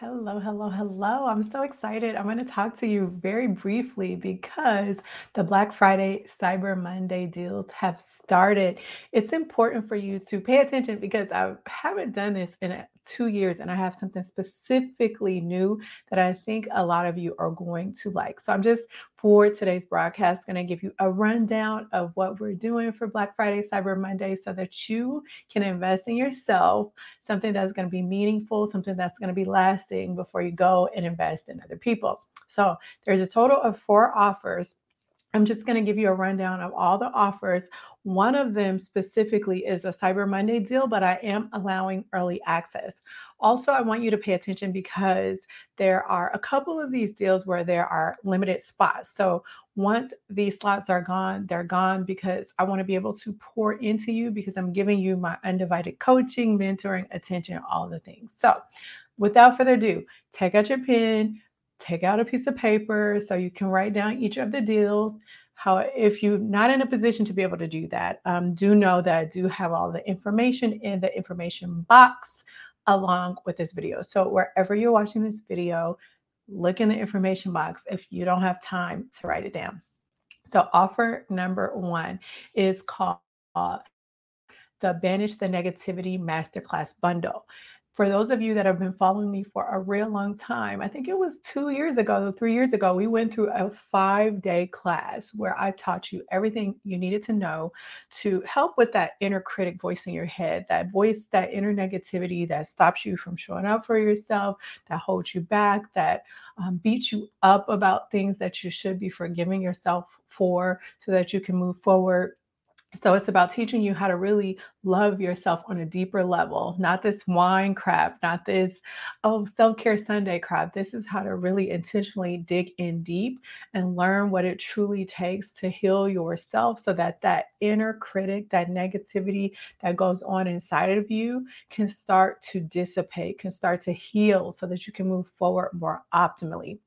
Hello, hello, hello. I'm so excited. I'm going to talk to you very briefly because the Black Friday Cyber Monday deals have started. It's important for you to pay attention because I haven't done this in a- two years and I have something specifically new that I think a lot of you are going to like. So I'm just for today's broadcast going to give you a rundown of what we're doing for Black Friday Cyber Monday so that you can invest in yourself something that's going to be meaningful, something that's going to be lasting before you go and invest in other people. So there's a total of four offers. I'm just going to give you a rundown of all the offers. One of them specifically is a Cyber Monday deal, but I am allowing early access. Also, I want you to pay attention because there are a couple of these deals where there are limited spots. So once these slots are gone, they're gone because I want to be able to pour into you because I'm giving you my undivided coaching, mentoring, attention, all the things. So without further ado, take out your pen, take out a piece of paper so you can write down each of the deals. How, if you're not in a position to be able to do that, um, do know that I do have all the information in the information box along with this video. So wherever you're watching this video, look in the information box if you don't have time to write it down. So offer number one is called the Banish the Negativity Masterclass Bundle for those of you that have been following me for a real long time, I think it was two years ago, three years ago, we went through a five day class where I taught you everything you needed to know to help with that inner critic voice in your head, that voice, that inner negativity that stops you from showing up for yourself, that holds you back, that um, beats you up about things that you should be forgiving yourself for so that you can move forward so it's about teaching you how to really love yourself on a deeper level, not this wine crap, not this, oh, self care Sunday crap. This is how to really intentionally dig in deep and learn what it truly takes to heal yourself so that that inner critic, that negativity that goes on inside of you can start to dissipate, can start to heal so that you can move forward more optimally.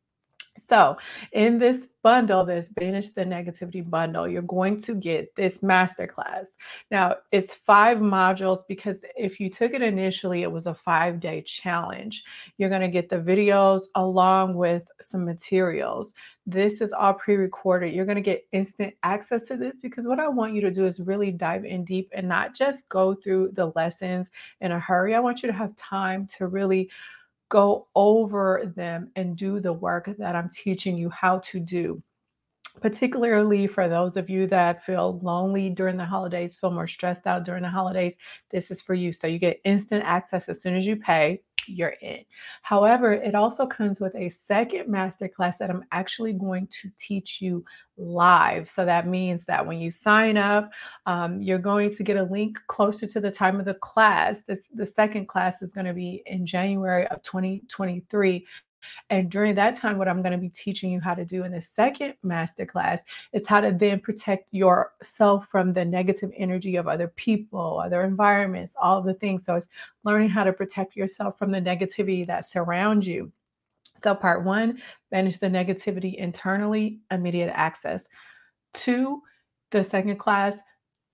So, in this bundle, this Banish the Negativity bundle, you're going to get this masterclass. Now, it's five modules because if you took it initially, it was a five day challenge. You're going to get the videos along with some materials. This is all pre recorded. You're going to get instant access to this because what I want you to do is really dive in deep and not just go through the lessons in a hurry. I want you to have time to really go over them and do the work that I'm teaching you how to do. Particularly for those of you that feel lonely during the holidays, feel more stressed out during the holidays, this is for you. So you get instant access as soon as you pay you're in. However, it also comes with a second masterclass that I'm actually going to teach you live. So that means that when you sign up, um, you're going to get a link closer to the time of the class. This the second class is going to be in January of 2023. And during that time, what I'm going to be teaching you how to do in the second masterclass is how to then protect yourself from the negative energy of other people, other environments, all the things. So it's learning how to protect yourself from the negativity that surrounds you. So, part one, manage the negativity internally, immediate access. Two, the second class,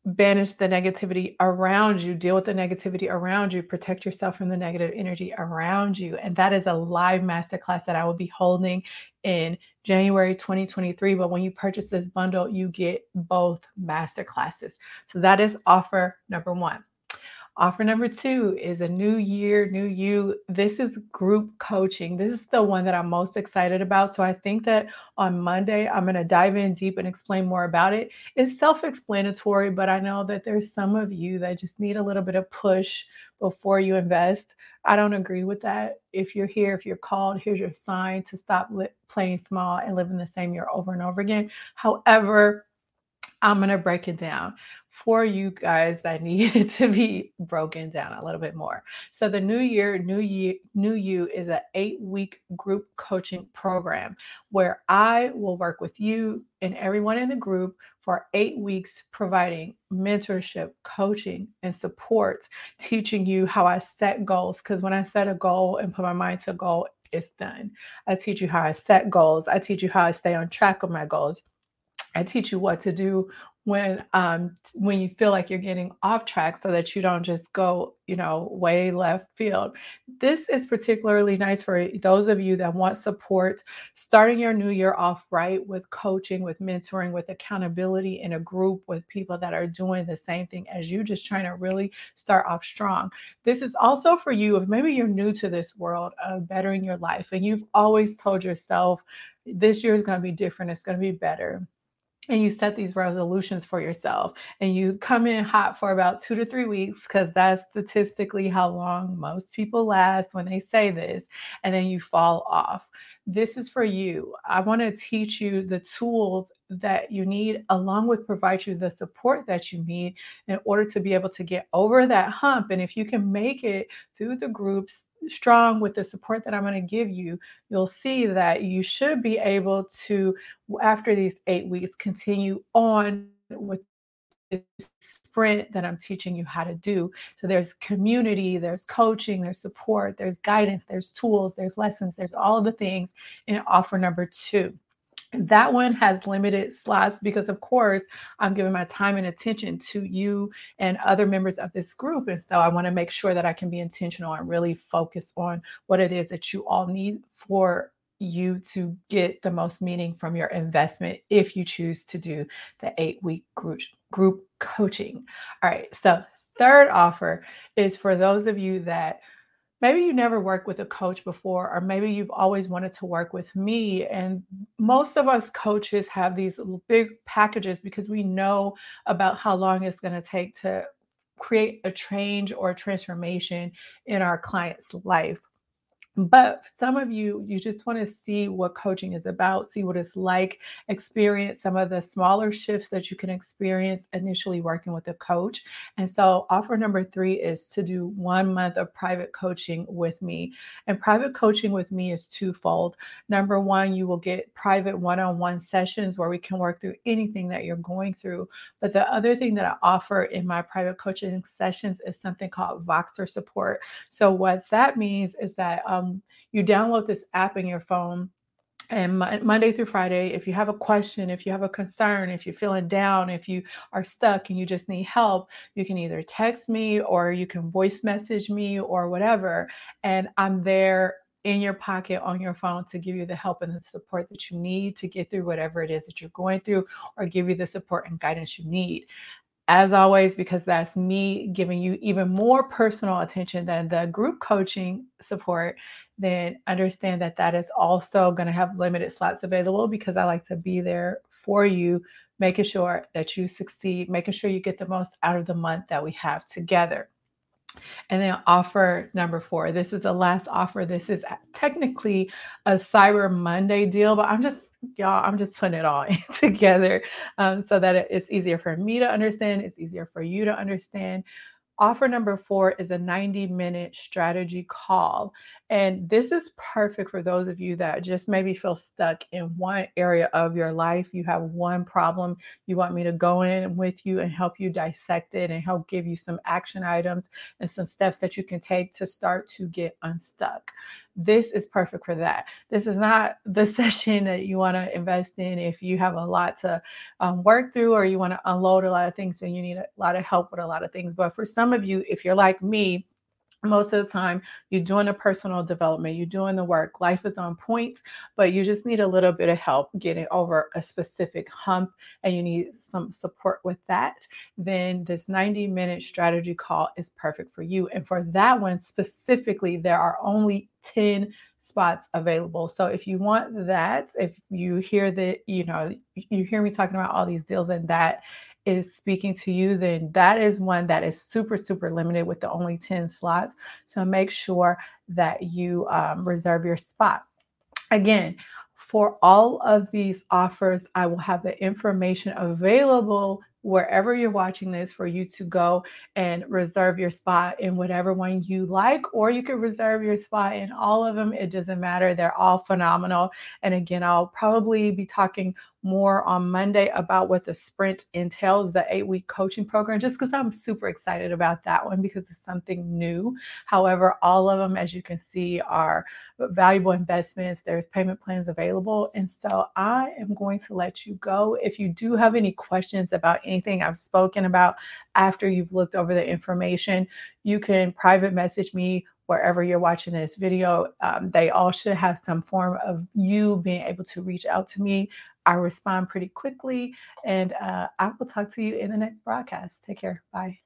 banish the negativity around you, deal with the negativity around you, protect yourself from the negative energy around you. And that is a live masterclass that I will be holding in January 2023. But when you purchase this bundle, you get both masterclasses. So that is offer number one. Offer number two is a new year, new you. This is group coaching. This is the one that I'm most excited about. So I think that on Monday, I'm going to dive in deep and explain more about it. It's self explanatory, but I know that there's some of you that just need a little bit of push before you invest. I don't agree with that. If you're here, if you're called, here's your sign to stop li- playing small and living the same year over and over again. However, I'm going to break it down for you guys that needed to be broken down a little bit more. So the new year, new year, new you is an 8-week group coaching program where I will work with you and everyone in the group for 8 weeks providing mentorship, coaching and support, teaching you how I set goals cuz when I set a goal and put my mind to a goal, it's done. I teach you how I set goals. I teach you how I stay on track of my goals. I teach you what to do when um when you feel like you're getting off track so that you don't just go you know way left field. This is particularly nice for those of you that want support. Starting your new year off right with coaching with mentoring with accountability in a group with people that are doing the same thing as you just trying to really start off strong. This is also for you if maybe you're new to this world of bettering your life and you've always told yourself this year is going to be different. It's going to be better and you set these resolutions for yourself and you come in hot for about two to three weeks because that's statistically how long most people last when they say this and then you fall off. This is for you. I want to teach you the tools that you need along with provide you the support that you need in order to be able to get over that hump and if you can make it through the groups strong with the support that I'm going to give you, you'll see that you should be able to, after these eight weeks, continue on with the sprint that I'm teaching you how to do. So there's community, there's coaching, there's support, there's guidance, there's tools, there's lessons, there's all the things in offer number two. That one has limited slots because, of course, I'm giving my time and attention to you and other members of this group. And so I want to make sure that I can be intentional and really focus on what it is that you all need for you to get the most meaning from your investment if you choose to do the eight week group, group coaching. All right. So, third offer is for those of you that maybe you never worked with a coach before, or maybe you've always wanted to work with me. And most of us coaches have these big packages because we know about how long it's going to take to create a change or a transformation in our client's life. But some of you, you just want to see what coaching is about, see what it's like, experience some of the smaller shifts that you can experience initially working with a coach. And so, offer number three is to do one month of private coaching with me. And private coaching with me is twofold. Number one, you will get private one on one sessions where we can work through anything that you're going through. But the other thing that I offer in my private coaching sessions is something called Voxer support. So, what that means is that um, um, you download this app in your phone and Monday through Friday, if you have a question, if you have a concern, if you're feeling down, if you are stuck and you just need help, you can either text me or you can voice message me or whatever. And I'm there in your pocket on your phone to give you the help and the support that you need to get through whatever it is that you're going through or give you the support and guidance you need as always, because that's me giving you even more personal attention than the group coaching support, then understand that that is also going to have limited slots available because I like to be there for you, making sure that you succeed, making sure you get the most out of the month that we have together. And then offer number four. This is the last offer. This is technically a Cyber Monday deal, but I'm just y'all, I'm just putting it all together um, so that it's easier for me to understand, it's easier for you to understand. Offer number four is a 90 minute strategy call. And this is perfect for those of you that just maybe feel stuck in one area of your life. You have one problem. You want me to go in with you and help you dissect it and help give you some action items and some steps that you can take to start to get unstuck. This is perfect for that. This is not the session that you want to invest in if you have a lot to um, work through or you want to unload a lot of things and you need a lot of help with a lot of things. But for some of you, if you're like me, most of the time you're doing a personal development you're doing the work life is on point but you just need a little bit of help getting over a specific hump and you need some support with that then this 90 minute strategy call is perfect for you. And for that one specifically there are only 10 spots available. So if you want that if you hear that you know you hear me talking about all these deals and that is speaking to you, then that is one that is super, super limited with the only 10 slots. So make sure that you um, reserve your spot. Again, for all of these offers, I will have the information available wherever you're watching this for you to go and reserve your spot in whatever one you like, or you can reserve your spot in all of them. It doesn't matter. They're all phenomenal. And again, I'll probably be talking more on Monday about what the sprint entails, the eight week coaching program, just because I'm super excited about that one because it's something new. However, all of them, as you can see, are valuable investments. There's payment plans available. And so I am going to let you go. If you do have any questions about anything I've spoken about after you've looked over the information, you can private message me wherever you're watching this video. Um, they all should have some form of you being able to reach out to me. I respond pretty quickly, and uh, I will talk to you in the next broadcast. Take care. Bye.